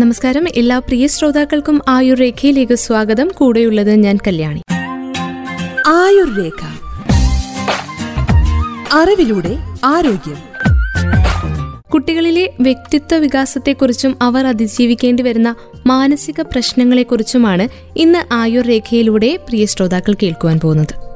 നമസ്കാരം. എല്ലാ പ്രിയ ശ്രോതാക്കൾക്കും ആയുർ രേഖയിലേക്ക് സ്വാഗതം. കൂടെയുള്ളത് ഞാൻ കല്യാണി. ആയുർ രേഖ അറിവിലൂടെ ആരോഗ്യം. കുട്ടികളിലെ വ്യക്തിത്വ വികാസത്തെക്കുറിച്ചും അവർ അതിജീവിക്കേണ്ടി വരുന്ന മാനസിക പ്രശ്നങ്ങളെക്കുറിച്ചുമാണ് ഇന്ന് ആയുർ രേഖയിലൂടെ പ്രിയ ശ്രോതാക്കൾ കേൾക്കുവാൻ പോകുന്നത്.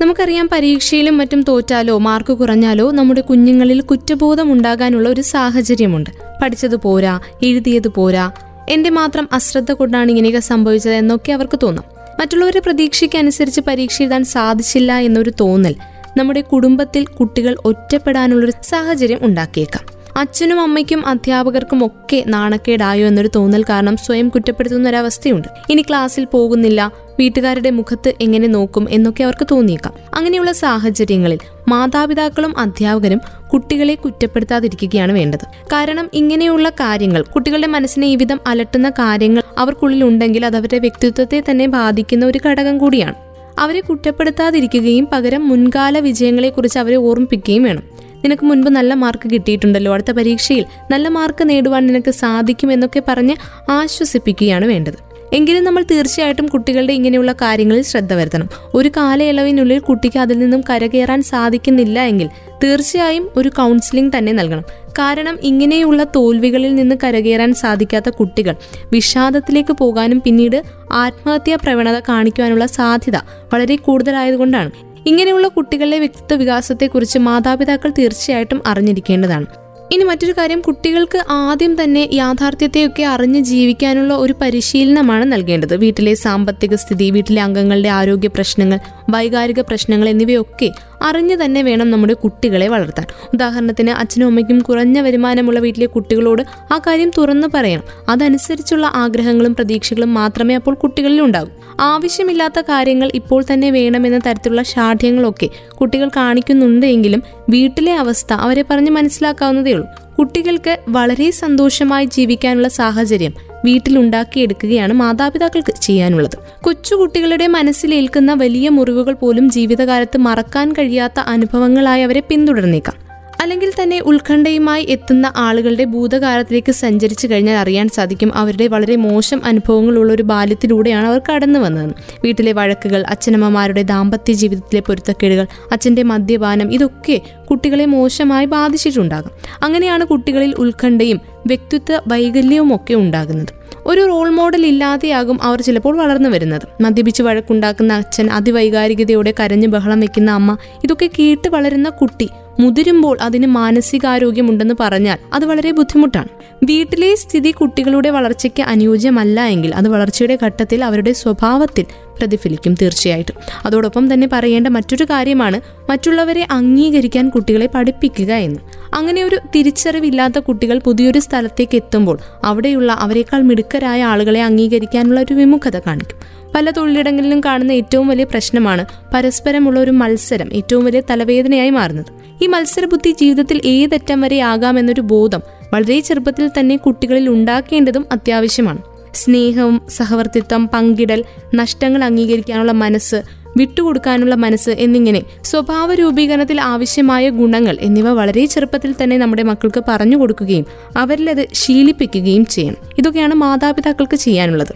നമുക്കറിയാം പരീക്ഷയിലും മറ്റും തോറ്റാലോ മാർക്ക് കുറഞ്ഞാലോ നമ്മുടെ കുഞ്ഞുങ്ങളിൽ കുറ്റബോധം ഉണ്ടാകാനുള്ള ഒരു സാഹചര്യമുണ്ട്. പഠിച്ചത് പോരാ എഴുതിയത് പോരാ. എന്റെ മാത്രം അശ്രദ്ധ കൊണ്ടാണ് ഇങ്ങനെയൊക്കെ സംഭവിച്ചത് എന്നൊക്കെ അവർക്ക് തോന്നും. മറ്റുള്ളവരുടെ പ്രതീക്ഷയ്ക്ക് അനുസരിച്ച് പരീക്ഷ എഴുതാൻ സാധിച്ചില്ല എന്നൊരു തോന്നൽ നമ്മുടെ കുടുംബത്തിൽ കുട്ടികൾ ഒറ്റപ്പെടാനുള്ളൊരു സാഹചര്യം ഉണ്ടാക്കിയേക്കാം. അച്ഛനും അമ്മയ്ക്കും അധ്യാപകർക്കും ഒക്കെ നാണക്കേടായോ എന്നൊരു തോന്നൽ കാരണം സ്വയം കുറ്റപ്പെടുത്തുന്ന ഒരവസ്ഥയുണ്ട്. ഇനി ക്ലാസ്സിൽ പോകുന്നില്ല വീട്ടുകാരുടെ മുഖത്ത് എങ്ങനെ നോക്കും എന്നൊക്കെ അവർക്ക് തോന്നിയേക്കാം. അങ്ങനെയുള്ള സാഹചര്യങ്ങളിൽ മാതാപിതാക്കളും അധ്യാപകരും കുട്ടികളെ കുറ്റപ്പെടുത്താതിരിക്കുകയാണ് വേണ്ടത്. കാരണം ഇങ്ങനെയുള്ള കാര്യങ്ങൾ കുട്ടികളുടെ മനസ്സിനെ ഈ വിധം അലട്ടുന്ന കാര്യങ്ങൾ അവർക്കുള്ളിൽ ഉണ്ടെങ്കിൽ അത് അവരുടെ വ്യക്തിത്വത്തെ തന്നെ ബാധിക്കുന്ന ഒരു ഘടകം കൂടിയാണ്. അവരെ കുറ്റപ്പെടുത്താതിരിക്കുകയും പകരം മുൻകാല വിജയങ്ങളെക്കുറിച്ച് അവരെ ഓർമ്മിപ്പിക്കുകയും വേണം. നിനക്ക് മുൻപ് നല്ല മാർക്ക് കിട്ടിയിട്ടുണ്ടല്ലോ. അടുത്ത പരീക്ഷയിൽ നല്ല മാർക്ക് നേടുവാൻ നിനക്ക് സാധിക്കും എന്നൊക്കെ പറഞ്ഞ് ആശ്വസിപ്പിക്കുകയാണ് വേണ്ടത്. എങ്കിലും നമ്മൾ തീർച്ചയായിട്ടും കുട്ടികളുടെ ഇങ്ങനെയുള്ള കാര്യങ്ങളിൽ ശ്രദ്ധ വരുത്തണം. ഒരു കാലയളവിനുള്ളിൽ കുട്ടിക്ക് അതിൽ നിന്നും കരകയറാൻ സാധിക്കുന്നില്ല എങ്കിൽ തീർച്ചയായും ഒരു കൗൺസിലിംഗ് തന്നെ നൽകണം. കാരണം ഇങ്ങനെയുള്ള തോൽവികളിൽ നിന്ന് കരകയറാൻ സാധിക്കാത്ത കുട്ടികൾ വിഷാദത്തിലേക്ക് പോകാനും പിന്നീട് ആത്മഹത്യാ പ്രവണത കാണിക്കുവാനുള്ള സാധ്യത വളരെ കൂടുതലായതുകൊണ്ടാണ്. ഇങ്ങനെയുള്ള കുട്ടികളുടെ വ്യക്തിത്വ വികാസത്തെക്കുറിച്ച് മാതാപിതാക്കൾ തീർച്ചയായിട്ടും അറിഞ്ഞിരിക്കേണ്ടതാണ്. ഇനി മറ്റൊരു കാര്യം കുട്ടികൾക്ക് ആദ്യം തന്നെ യാഥാർത്ഥ്യത്തെയൊക്കെ അറിഞ്ഞ് ജീവിക്കാനുള്ള ഒരു പരിശീലനമാണ് നൽകേണ്ടത്. വീട്ടിലെ സാമ്പത്തിക സ്ഥിതി വീട്ടിലെ അംഗങ്ങളുടെ ആരോഗ്യ പ്രശ്നങ്ങൾ വൈകാരിക പ്രശ്നങ്ങൾ എന്നിവയൊക്കെ അറിഞ്ഞു തന്നെ വേണം നമ്മുടെ കുട്ടികളെ വളർത്താൻ. ഉദാഹരണത്തിന് അച്ഛനും അമ്മയ്ക്കും കുറഞ്ഞ വരുമാനമുള്ള വീട്ടിലെ കുട്ടികളോട് ആ കാര്യം തുറന്നു പറയണം. അതനുസരിച്ചുള്ള ആഗ്രഹങ്ങളും പ്രതീക്ഷകളും മാത്രമേ അപ്പോൾ കുട്ടികളിൽ ഉണ്ടാകൂ. ആവശ്യമില്ലാത്ത കാര്യങ്ങൾ ഇപ്പോൾ തന്നെ വേണമെന്ന തരത്തിലുള്ള ഷാഠ്യങ്ങളൊക്കെ കുട്ടികൾ കാണിക്കുന്നുണ്ടെങ്കിലും വീട്ടിലെ അവസ്ഥ അവരെ പറഞ്ഞ് മനസ്സിലാക്കാവുന്നതേ ഉള്ളൂ. കുട്ടികൾക്ക് വളരെ സന്തോഷമായി ജീവിക്കാനുള്ള സാഹചര്യം വീട്ടിലുണ്ടാക്കിയെടുക്കുകയാണ് മാതാപിതാക്കൾക്ക് ചെയ്യാനുള്ളത്. കൊച്ചുകുട്ടികളുടെ മനസ്സിലേൽക്കുന്ന വലിയ മുറിവുകൾ പോലും ജീവിതകാലത്ത് മറക്കാൻ കഴിയാത്ത അനുഭവങ്ങളായി അവരെ പിന്തുടർന്നേക്കാം. അല്ലെങ്കിൽ തന്നെ ഉത്കണ്ഠയുമായി എത്തുന്ന ആളുകളുടെ ഭൂതകാലത്തിലേക്ക് സഞ്ചരിച്ചു കഴിഞ്ഞാൽ അറിയാൻ സാധിക്കും അവരുടെ വളരെ മോശം അനുഭവങ്ങളുള്ള ഒരു ബാല്യത്തിലൂടെയാണ് അവർ കടന്നു വന്നത്. വീട്ടിലെ വഴക്കുകൾ അച്ഛനമ്മമാരുടെ ദാമ്പത്യ ജീവിതത്തിലെ പൊരുത്തക്കേടുകൾ അച്ഛന്റെ മദ്യപാനം ഇതൊക്കെ കുട്ടികളെ മോശമായി ബാധിച്ചിട്ടുണ്ടാകും. അങ്ങനെയാണ് കുട്ടികളിൽ ഉത്കണ്ഠയും വ്യക്തിത്വ വൈകല്യവും ഒക്കെ ഉണ്ടാകുന്നത്. ഒരു റോൾ മോഡൽ ഇല്ലാതെയാകും അവർ ചിലപ്പോൾ വളർന്നു വരുന്നത്. മദ്യപിച്ച് വഴക്കുണ്ടാക്കുന്ന അച്ഛൻ അതിവൈകാരികതയോടെ കരഞ്ഞ് ബഹളം വെക്കുന്ന അമ്മ ഇതൊക്കെ കേട്ട് വളരുന്ന കുട്ടി മുതിരുമ്പോൾ അതിന് മാനസികാരോഗ്യമുണ്ടെന്ന് പറഞ്ഞാൽ അത് വളരെ ബുദ്ധിമുട്ടാണ്. വീട്ടിലെ സ്ഥിതി കുട്ടികളുടെ വളർച്ചയ്ക്ക് അനുയോജ്യമല്ല എങ്കിൽ അത് വളർച്ചയുടെ ഘട്ടത്തിൽ അവരുടെ സ്വഭാവത്തിൽ പ്രതിഫലിക്കും തീർച്ചയായിട്ടും. അതോടൊപ്പം തന്നെ പറയേണ്ട മറ്റൊരു കാര്യമാണ് മറ്റുള്ളവരെ അംഗീകരിക്കാൻ കുട്ടികളെ പഠിപ്പിക്കുക എന്ന്. അങ്ങനെ ഒരു തിരിച്ചറിവില്ലാത്ത കുട്ടികൾ പുതിയൊരു സ്ഥലത്തേക്ക് എത്തുമ്പോൾ അവിടെയുള്ള അവരെക്കാൾ മിടുക്കരായ ആളുകളെ അംഗീകരിക്കാനുള്ള ഒരു വിമുഖത കാണിക്കും. പല തൊഴിലിടങ്ങളിലും കാണുന്ന ഏറ്റവും വലിയ പ്രശ്നമാണ് പരസ്പരമുള്ള ഒരു മത്സരം ഏറ്റവും വലിയ തലവേദനയായി മാറുന്നത്. ഈ മത്സരബുദ്ധി ജീവിതത്തിൽ ഏതറ്റം വരെ ആകാമെന്നൊരു ബോധം വളരെ ചെറുപ്പത്തിൽ തന്നെ കുട്ടികളിൽ ഉണ്ടാക്കേണ്ടതും അത്യാവശ്യമാണ്. സ്നേഹവും സഹവർത്തിത്വം പങ്കിടൽ നഷ്ടങ്ങൾ അംഗീകരിക്കാനുള്ള മനസ്സ് വിട്ടുകൊടുക്കാനുള്ള മനസ്സ് എന്നിങ്ങനെ സ്വഭാവ രൂപീകരണത്തിൽ ആവശ്യമായ ഗുണങ്ങൾ എന്നിവ വളരെ ചെറുപ്പത്തിൽ തന്നെ നമ്മുടെ മക്കൾക്ക് പറഞ്ഞു കൊടുക്കുകയും അവരിലത് ശീലിപ്പിക്കുകയും ചെയ്യണം. ഇതൊക്കെയാണ് മാതാപിതാക്കൾക്ക് ചെയ്യാനുള്ളത്.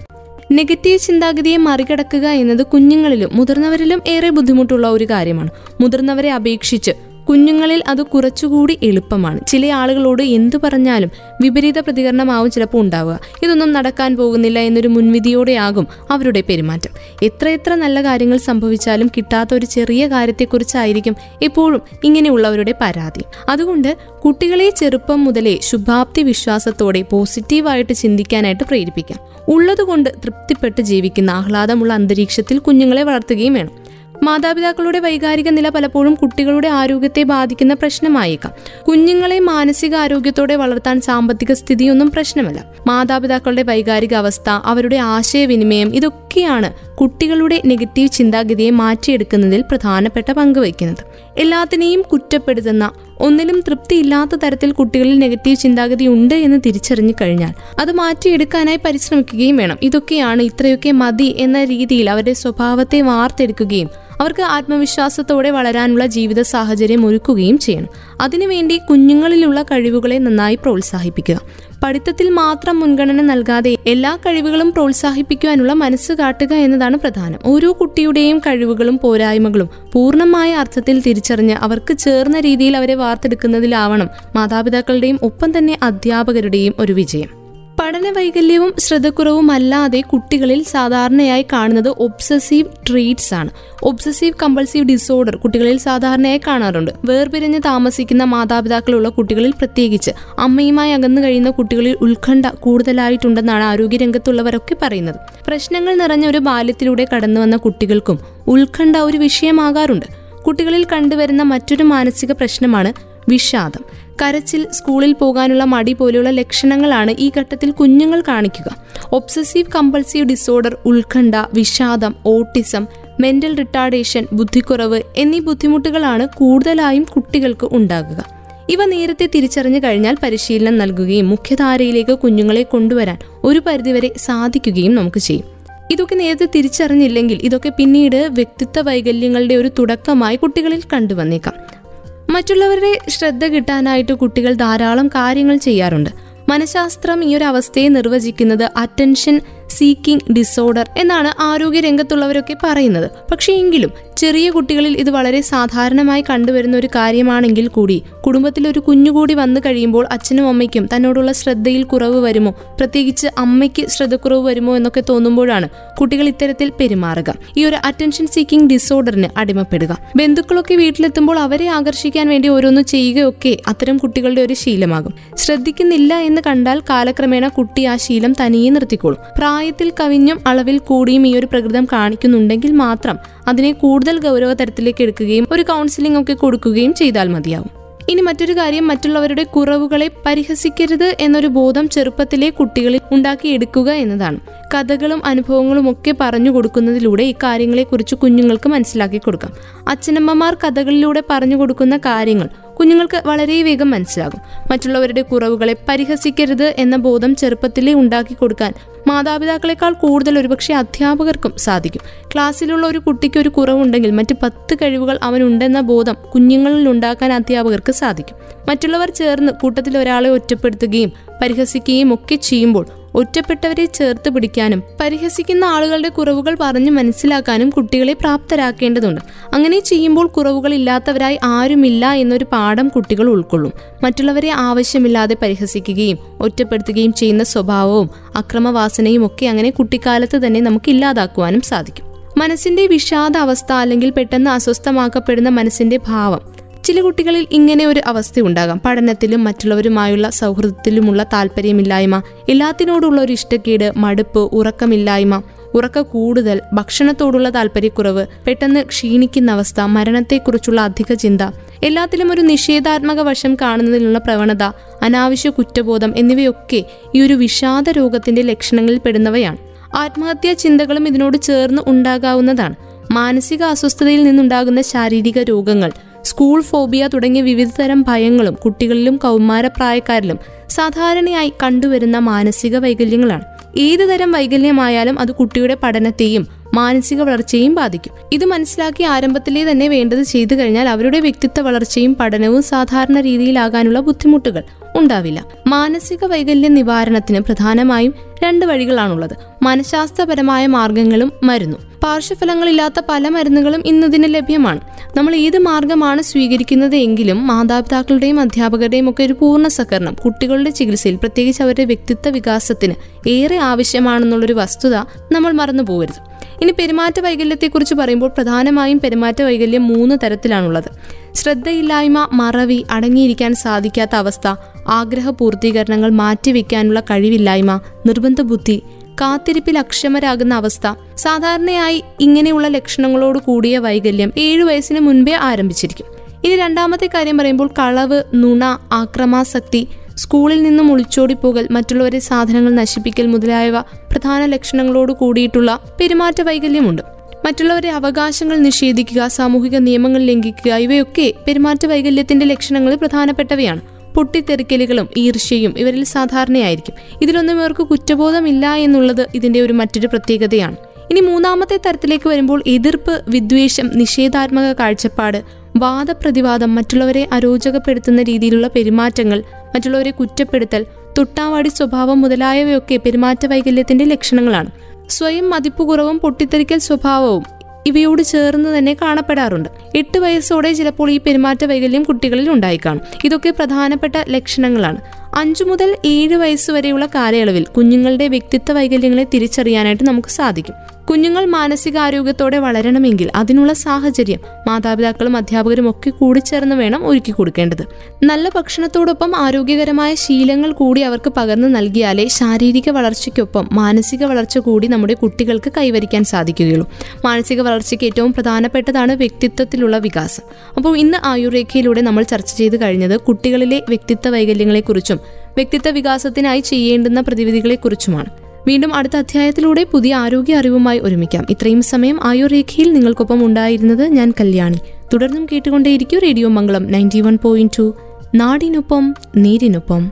നെഗറ്റീവ് ചിന്താഗതിയെ മറികടക്കുക എന്നത് കുഞ്ഞുങ്ങളിലും മുതിർന്നവരിലും ഏറെ ബുദ്ധിമുട്ടുള്ള ഒരു കാര്യമാണ്. മുതിർന്നവരെ അപേക്ഷിച്ച് കുഞ്ഞുങ്ങളിൽ അത് കുറച്ചുകൂടി എളുപ്പമാണ്. ചില ആളുകളോട് എന്തു പറഞ്ഞാലും വിപരീത പ്രതികരണമാവും ചിലപ്പോൾ ഉണ്ടാവുക. ഇതൊന്നും നടക്കാൻ പോകുന്നില്ല എന്നൊരു മുൻവിധിയോടെയാകും അവരുടെ പെരുമാറ്റം. എത്രയെത്ര നല്ല കാര്യങ്ങൾ സംഭവിച്ചാലും കിട്ടാത്ത ഒരു ചെറിയ കാര്യത്തെക്കുറിച്ചായിരിക്കും എപ്പോഴും ഇങ്ങനെയുള്ളവരുടെ പരാതി. അതുകൊണ്ട് കുട്ടികളെ ചെറുപ്പം മുതലേ ശുഭാപ്തി വിശ്വാസത്തോടെ പോസിറ്റീവായിട്ട് ചിന്തിക്കാനായിട്ട് പ്രേരിപ്പിക്കാം. ഉള്ളതുകൊണ്ട് തൃപ്തിപ്പെട്ട് ജീവിക്കുന്ന ആഹ്ലാദമുള്ള അന്തരീക്ഷത്തിൽ കുഞ്ഞുങ്ങളെ വളർത്തുകയും വേണം. മാതാപിതാക്കളുടെ വൈകാരിക നില പലപ്പോഴും കുട്ടികളുടെ ആരോഗ്യത്തെ ബാധിക്കുന്ന പ്രശ്നമായേക്കാം. കുഞ്ഞുങ്ങളെ മാനസിക ആരോഗ്യത്തോടെ വളർത്താൻ സാമ്പത്തിക സ്ഥിതിയൊന്നും പ്രശ്നമല്ല. മാതാപിതാക്കളുടെ വൈകാരിക അവസ്ഥ അവരുടെ ആശയവിനിമയം ഇതൊക്കെയാണ് കുട്ടികളുടെ നെഗറ്റീവ് ചിന്താഗതിയെ മാറ്റിയെടുക്കുന്നതിൽ പ്രധാനപ്പെട്ട പങ്ക് വഹിക്കുന്നത്. എല്ലാത്തിനെയും കുറ്റപ്പെടുത്തുന്ന ഒന്നിലും തൃപ്തിയില്ലാത്ത തരത്തിൽ കുട്ടികളിൽ നെഗറ്റീവ് ചിന്താഗതി ഉണ്ട് എന്ന് തിരിച്ചറിഞ്ഞു കഴിഞ്ഞാൽ അത് മാറ്റിയെടുക്കാനായി പരിശ്രമിക്കുകയും വേണം. ഇതൊക്കെയാണ് ഇത്രയൊക്കെ മതി എന്ന രീതിയിൽ അവരുടെ സ്വഭാവത്തെ വാർത്തെടുക്കുകയും അവർക്ക് ആത്മവിശ്വാസത്തോടെ വളരാനുള്ള ജീവിത സാഹചര്യം ഒരുക്കുകയും ചെയ്യണം. അതിനുവേണ്ടി കുഞ്ഞുങ്ങളിലുള്ള കഴിവുകളെ നന്നായി പ്രോത്സാഹിപ്പിക്കുക. പഠിത്തത്തിൽ മാത്രം മുൻഗണന നൽകാതെ എല്ലാ കഴിവുകളും പ്രോത്സാഹിപ്പിക്കുവാനുള്ള മനസ്സ് കാട്ടുക എന്നതാണ് പ്രധാനം. ഓരോ കുട്ടിയുടെയും കഴിവുകളും പോരായ്മകളും പൂർണമായ അർത്ഥത്തിൽ തിരിച്ചറിഞ്ഞ് അവർക്ക് ചേർന്ന രീതിയിൽ അവരെ വാർത്തെടുക്കുന്നതിലാവണം മാതാപിതാക്കളുടെയും ഒപ്പം തന്നെ അധ്യാപകരുടെയും ഒരു വിജയം. പഠന വൈകല്യവും ശ്രദ്ധക്കുറവും അല്ലാതെ കുട്ടികളിൽ സാധാരണയായി കാണുന്നത് ഒബ്സസീവ് ട്രീറ്റ്സ് ആണ്. ഒബ്സസീവ് കമ്പൾസീവ് ഡിസോർഡർ കുട്ടികളിൽ സാധാരണയായി കാണാറുണ്ട്. വേർപിരിഞ്ഞ് താമസിക്കുന്ന മാതാപിതാക്കളുള്ള കുട്ടികളിൽ പ്രത്യേകിച്ച്. അമ്മയുമായി അകന്നു കഴിയുന്ന കുട്ടികളിൽ ഉത്കണ്ഠ കൂടുതലായിട്ടുണ്ടെന്നാണ് ആരോഗ്യരംഗത്തുള്ളവരൊക്കെ പറയുന്നത്. പ്രശ്നങ്ങൾ നിറഞ്ഞ ഒരു ബാല്യത്തിലൂടെ കടന്നു വന്ന കുട്ടികൾക്കും ഉത്കണ്ഠ ഒരു വിഷയമാകാറുണ്ട്. കുട്ടികളിൽ കണ്ടുവരുന്ന മറ്റൊരു മാനസിക പ്രശ്നമാണ് വിഷാദം. കരച്ചിൽ സ്കൂളിൽ പോകാനുള്ള മടി പോലെയുള്ള ലക്ഷണങ്ങളാണ് ഈ ഘട്ടത്തിൽ കുഞ്ഞുങ്ങൾ കാണിക്കുക. ഒബ്സസീവ് കമ്പൾസീവ് ഡിസോർഡർ ഉത്കണ്ഠ വിഷാദം ഓട്ടിസം മെന്റൽ റിട്ടാർഡേഷൻ ബുദ്ധിക്കുറവ് എന്നീ ബുദ്ധിമുട്ടുകളാണ് കൂടുതലായും കുട്ടികൾക്ക് ഉണ്ടാകുക. ഇവ നേരത്തെ തിരിച്ചറിഞ്ഞു കഴിഞ്ഞാൽ പരിശീലനം നൽകുകയും മുഖ്യധാരയിലേക്ക് കുഞ്ഞുങ്ങളെ കൊണ്ടുവരാൻ ഒരു പരിധിവരെ സാധിക്കുകയും നമുക്ക് ചെയ്യും. ഇതൊക്കെ നേരത്തെ തിരിച്ചറിഞ്ഞില്ലെങ്കിൽ ഇതൊക്കെ പിന്നീട് വ്യക്തിത്വ വൈകല്യങ്ങളുടെ ഒരു തുടക്കമായി കുട്ടികളിൽ കണ്ടുവന്നേക്കാം. മറ്റുള്ളവരുടെ ശ്രദ്ധ കിട്ടാനായിട്ട് കുട്ടികൾ ധാരാളം കാര്യങ്ങൾ ചെയ്യാറുണ്ട്. മനഃശാസ്ത്രം ഈ ഒരു അവസ്ഥയെ നിർവചിക്കുന്നത് അറ്റൻഷൻ സീക്കിംഗ് ഡിസോർഡർ എന്നാണ് ആരോഗ്യ രംഗത്തുള്ളവരൊക്കെ പറയുന്നത്. പക്ഷേ എങ്കിലും ചെറിയ കുട്ടികളിൽ ഇത് വളരെ സാധാരണമായി കണ്ടുവരുന്ന ഒരു കാര്യമാണെങ്കിൽ കൂടി കുടുംബത്തിൽ ഒരു കുഞ്ഞുകൂടി വന്നു കഴിയുമ്പോൾ അച്ഛനും അമ്മയ്ക്കും തന്നോടുള്ള ശ്രദ്ധയിൽ കുറവ് വരുമോ? പ്രത്യേകിച്ച് അമ്മയ്ക്ക് ശ്രദ്ധക്കുറവ് വരുമോ എന്നൊക്കെ തോന്നുമ്പോഴാണ് കുട്ടികൾ ഇത്തരത്തിൽ പെരുമാറുക. ഈ ഒരു അറ്റൻഷൻ സീക്കിംഗ് ഡിസോർഡറിന് അടിമപ്പെടുക. ബന്ധുക്കളൊക്കെ വീട്ടിലെത്തുമ്പോൾ അവരെ ആകർഷിക്കാൻ വേണ്ടി ഓരോന്ന് ചെയ്യുകയൊക്കെ അത്തരം കുട്ടികളുടെ ഒരു ശീലമാകും. ശ്രദ്ധിക്കുന്നില്ല എന്ന് കണ്ടാൽ കാലക്രമേണ കുട്ടി ആ ശീലം തനിയെ നിർത്തിക്കോളും. പ്രായത്തിൽ കവിഞ്ഞും അളവിൽ കൂടിയും ഈ ഒരു പ്രകൃതം കാണിക്കുന്നുണ്ടെങ്കിൽ മാത്രം അതിനെ കൂടുതൽ ഗൗരവ തരത്തിലേക്ക് എടുക്കുകയും ഒരു കൗൺസിലിംഗ് ഒക്കെ കൊടുക്കുകയും ചെയ്താൽ മതിയാവും. ഇനി മറ്റൊരു കാര്യം മറ്റുള്ളവരുടെ കുറവുകളെ പരിഹസിക്കരുത് എന്നൊരു ബോധം ചെറുപ്പത്തിലെ കുട്ടികളിൽ ഉണ്ടാക്കിയെടുക്കുക എന്നതാണ്. കഥകളും അനുഭവങ്ങളും ഒക്കെ പറഞ്ഞു കൊടുക്കുന്നതിലൂടെ ഈ കാര്യങ്ങളെക്കുറിച്ച് കുഞ്ഞുങ്ങൾക്ക് മനസ്സിലാക്കി കൊടുക്കാം. അച്ഛനമ്മമാർ കഥകളിലൂടെ പറഞ്ഞു കൊടുക്കുന്ന കാര്യങ്ങൾ കുഞ്ഞുങ്ങൾക്ക് വളരെ വേഗം മനസ്സിലാകും. മറ്റുള്ളവരുടെ കുറവുകളെ പരിഹസിക്കരുത് എന്ന ബോധം ചെറുപ്പത്തിലേ ഉണ്ടാക്കി കൊടുക്കാൻ മാതാപിതാക്കളെക്കാൾ കൂടുതൽ ഒരുപക്ഷെ അധ്യാപകർക്കും സാധിക്കും. ക്ലാസ്സിലുള്ള ഒരു കുട്ടിക്ക് ഒരു കുറവുണ്ടെങ്കിൽ മറ്റ് പത്ത് കഴിവുകൾ അവനുണ്ടെന്ന ബോധം കുഞ്ഞുങ്ങളിൽ ഉണ്ടാക്കാൻ അധ്യാപകർക്ക് സാധിക്കും. മറ്റുള്ളവർ ചേർന്ന് കൂട്ടത്തിൽ ഒരാളെ ഒറ്റപ്പെടുത്തുകയും പരിഹസിക്കുകയും ഒക്കെ ചെയ്യുമ്പോൾ ഒറ്റപ്പെട്ടവരെ ചേർത്ത് പിടിക്കാനും പരിഹസിക്കുന്ന ആളുകളുടെ കുറവുകൾ പറഞ്ഞു മനസ്സിലാക്കാനും കുട്ടികളെ പ്രാപ്തരാക്കേണ്ടതുണ്ട്. അങ്ങനെ ചെയ്യുമ്പോൾ കുറവുകൾ ഇല്ലാത്തവരായി ആരുമില്ല എന്നൊരു പാഠം കുട്ടികൾ ഉൾക്കൊള്ളും. മറ്റുള്ളവരെ ആവശ്യമില്ലാതെ പരിഹസിക്കുകയും ഒറ്റപ്പെടുത്തുകയും ചെയ്യുന്ന സ്വഭാവവും അക്രമവാസനയും ഒക്കെ അങ്ങനെ കുട്ടിക്കാലത്ത് തന്നെ നമുക്ക് ഇല്ലാതാക്കുവാനും സാധിക്കും. മനസ്സിന്റെ വിഷാദ അവസ്ഥ അല്ലെങ്കിൽ പെട്ടെന്ന് അസ്വസ്ഥമാക്കപ്പെടുന്ന മനസ്സിന്റെ ഭാവം ചില കുട്ടികളിൽ ഇങ്ങനെ ഒരു അവസ്ഥ ഉണ്ടാകാം. പഠനത്തിലും മറ്റുള്ളവരുമായുള്ള സൗഹൃദത്തിലുമുള്ള താല്പര്യമില്ലായ്മ എല്ലാത്തിനോടുള്ള ഒരു ഇഷ്ടക്കേട് മടുപ്പ് ഉറക്കമില്ലായ്മ ഉറക്ക കൂടുതൽ ഭക്ഷണത്തോടുള്ള താല്പര്യക്കുറവ് പെട്ടെന്ന് ക്ഷീണിക്കുന്ന അവസ്ഥ മരണത്തെക്കുറിച്ചുള്ള അധിക ചിന്ത എല്ലാത്തിലും ഒരു നിഷേധാത്മക വശം കാണുന്നതിനുള്ള പ്രവണത അനാവശ്യ കുറ്റബോധം എന്നിവയൊക്കെ ഈ ഒരു വിഷാദ രോഗത്തിന്റെ ലക്ഷണങ്ങളിൽ പെടുന്നവയാണ്. ആത്മഹത്യാ ചിന്തകളും ഇതിനോട് ചേർന്ന് ഉണ്ടാകാവുന്നതാണ്. മാനസിക അസ്വസ്ഥതയിൽ നിന്നുണ്ടാകുന്ന ശാരീരിക രോഗങ്ങൾ സ്കൂൾ ഫോബിയ തുടങ്ങിയ വിവിധതരം ഭയങ്ങളും കുട്ടികളിലും കൗമാരപ്രായക്കാരിലും സാധാരണയായി കണ്ടുവരുന്ന മാനസിക വൈകല്യങ്ങളാണ്. ഏത് തരം വൈകല്യമായാലും അത് കുട്ടിയുടെ പഠനത്തെയും മാനസിക വളർച്ചയും ബാധിക്കും. ഇത് മനസ്സിലാക്കി ആരംഭത്തിലേ തന്നെ വേണ്ടത് ചെയ്തു കഴിഞ്ഞാൽ അവരുടെ വ്യക്തിത്വ വളർച്ചയും പഠനവും സാധാരണ രീതിയിലാകാനുള്ള ബുദ്ധിമുട്ടുകൾ ഉണ്ടാവില്ല. മാനസിക വൈകല്യ നിവാരണത്തിന് പ്രധാനമായും രണ്ട് വഴികളാണുള്ളത്. മനഃശാസ്ത്രപരമായ മാർഗങ്ങളും മരുന്നും. പാർശ്വഫലങ്ങളില്ലാത്ത പല മരുന്നുകളും ഇന്നതിന് ലഭ്യമാണ്. നമ്മൾ ഏത് മാർഗമാണ് സ്വീകരിക്കുന്നത് എങ്കിലും മാതാപിതാക്കളുടെയും അധ്യാപകരുടെയും ഒക്കെ ഒരു പൂർണ സഹകരണം കുട്ടികളുടെ ചികിത്സയിൽ പ്രത്യേകിച്ച് അവരുടെ വ്യക്തിത്വ വികാസത്തിന് ഏറെ ആവശ്യമാണെന്നുള്ളൊരു വസ്തുത നമ്മൾ മറന്നു പോകരുത്. ഇനി പെരുമാറ്റ വൈകല്യത്തെക്കുറിച്ച് പറയുമ്പോൾ പ്രധാനമായും പെരുമാറ്റ വൈകല്യം മൂന്ന് തരത്തിലാണുള്ളത്. ശ്രദ്ധയില്ലായ്മ മറവി അടങ്ങിയിരിക്കാൻ സാധിക്കാത്ത അവസ്ഥ ആഗ്രഹ പൂർത്തീകരണങ്ങൾ മാറ്റിവെക്കാനുള്ള കഴിവില്ലായ്മ നിർബന്ധ ബുദ്ധി കാത്തിരിപ്പിൽ അക്ഷമരാകുന്ന അവസ്ഥ. സാധാരണയായി ഇങ്ങനെയുള്ള ലക്ഷണങ്ങളോട് കൂടിയ വൈകല്യം ഏഴു വയസ്സിന് മുൻപേ ആരംഭിച്ചിരിക്കും. ഇനി രണ്ടാമത്തെ കാര്യം പറയുമ്പോൾ കളവ് നുണ ആക്രമാസക്തി സ്കൂളിൽ നിന്നും ഒളിച്ചോടിപ്പോകൽ മറ്റുള്ളവരെ സാധനങ്ങൾ നശിപ്പിക്കൽ മുതലായവ പ്രധാന ലക്ഷണങ്ങളോട് കൂടിയിട്ടുള്ള പെരുമാറ്റ വൈകല്യമുണ്ട്. മറ്റുള്ളവരെ അവകാശങ്ങൾ നിഷേധിക്കുക സാമൂഹിക നിയമങ്ങൾ ലംഘിക്കുക ഇവയൊക്കെ പെരുമാറ്റ വൈകല്യത്തിന്റെ ലക്ഷണങ്ങളിൽ പ്രധാനപ്പെട്ടവയാണ്. പൊട്ടിത്തെറിക്കലുകളും ഈർഷ്യയും ഇവരിൽ സാധാരണയായിരിക്കും. ഇതിലൊന്നും ഇവർക്ക് കുറ്റബോധമില്ല എന്നുള്ളത് ഇതിന്റെ ഒരു മറ്റൊരു പ്രത്യേകതയാണ്. ഇനി മൂന്നാമത്തെ തരത്തിലേക്ക് വരുമ്പോൾ എതിർപ്പ് വിദ്വേഷം നിഷേധാത്മക കാഴ്ചപ്പാട് വാദപ്രതിവാദം മറ്റുള്ളവരെ അരോചകപ്പെടുത്തുന്ന രീതിയിലുള്ള പെരുമാറ്റങ്ങൾ മറ്റുള്ളവരെ കുറ്റപ്പെടുത്തൽ തൊട്ടാവാടി സ്വഭാവം മുതലായവയൊക്കെ പെരുമാറ്റ വൈകല്യത്തിന്റെ ലക്ഷണങ്ങളാണ്. സ്വയം മതിപ്പുകുറവും പൊട്ടിത്തെറിക്കൽ സ്വഭാവവും ഇവയോട് ചേർന്ന് തന്നെ കാണപ്പെടാറുണ്ട്. എട്ട് വയസ്സോടെ ചിലപ്പോൾ ഈ പെരുമാറ്റ വൈകല്യം കുട്ടികളിൽ ഉണ്ടായിക്കാണും. ഇതൊക്കെ പ്രധാനപ്പെട്ട ലക്ഷണങ്ങളാണ്. അഞ്ചു മുതൽ ഏഴ് വയസ്സ് വരെയുള്ള കാലയളവിൽ കുഞ്ഞുങ്ങളുടെ വ്യക്തിത്വ വൈകല്യങ്ങളെ തിരിച്ചറിയാനായിട്ട് നമുക്ക് സാധിക്കും. കുഞ്ഞുങ്ങൾ മാനസികാരോഗ്യത്തോടെ വളരണമെങ്കിൽ അതിനുള്ള സാഹചര്യം മാതാപിതാക്കളും അധ്യാപകരും ഒക്കെ കൂടിച്ചേർന്ന് വേണം ഒരുക്കി കൊടുക്കേണ്ടത്. നല്ല ഭക്ഷണത്തോടൊപ്പം ആരോഗ്യകരമായ ശീലങ്ങൾ കൂടി അവർക്ക് പകർന്നു നൽകിയാലേ ശാരീരിക വളർച്ചയ്ക്കൊപ്പം മാനസിക വളർച്ച കൂടി നമ്മുടെ കുട്ടികൾക്ക് കൈവരിക്കാൻ സാധിക്കുകയുള്ളൂ. മാനസിക വളർച്ചയ്ക്ക് ഏറ്റവും പ്രധാനപ്പെട്ടതാണ് വ്യക്തിത്വത്തിലുള്ള വികാസം. അപ്പോൾ ഇന്ന് ആയുർരേഖയിലൂടെ നമ്മൾ ചർച്ച ചെയ്ത് കഴിഞ്ഞത് കുട്ടികളിലെ വ്യക്തിത്വ വൈകല്യങ്ങളെക്കുറിച്ചും വ്യക്തിത്വ വികാസത്തിനായി ചെയ്യേണ്ടുന്ന പ്രതിവിധികളെക്കുറിച്ചുമാണ്. വീണ്ടും അടുത്ത അധ്യായത്തിലൂടെ പുതിയ ആരോഗ്യ അറിവുമായി ഒരുമിക്കാം. ഇത്രയും സമയം ആയുർരേഖയിൽ നിങ്ങൾക്കൊപ്പം ഉണ്ടായിരുന്നത് ഞാൻ കല്യാണി. തുടർന്നും കേട്ടുകൊണ്ടേയിരിക്കും radio Mangalam ninety one point two. നാടിനൊപ്പം നീരിനൊപ്പം.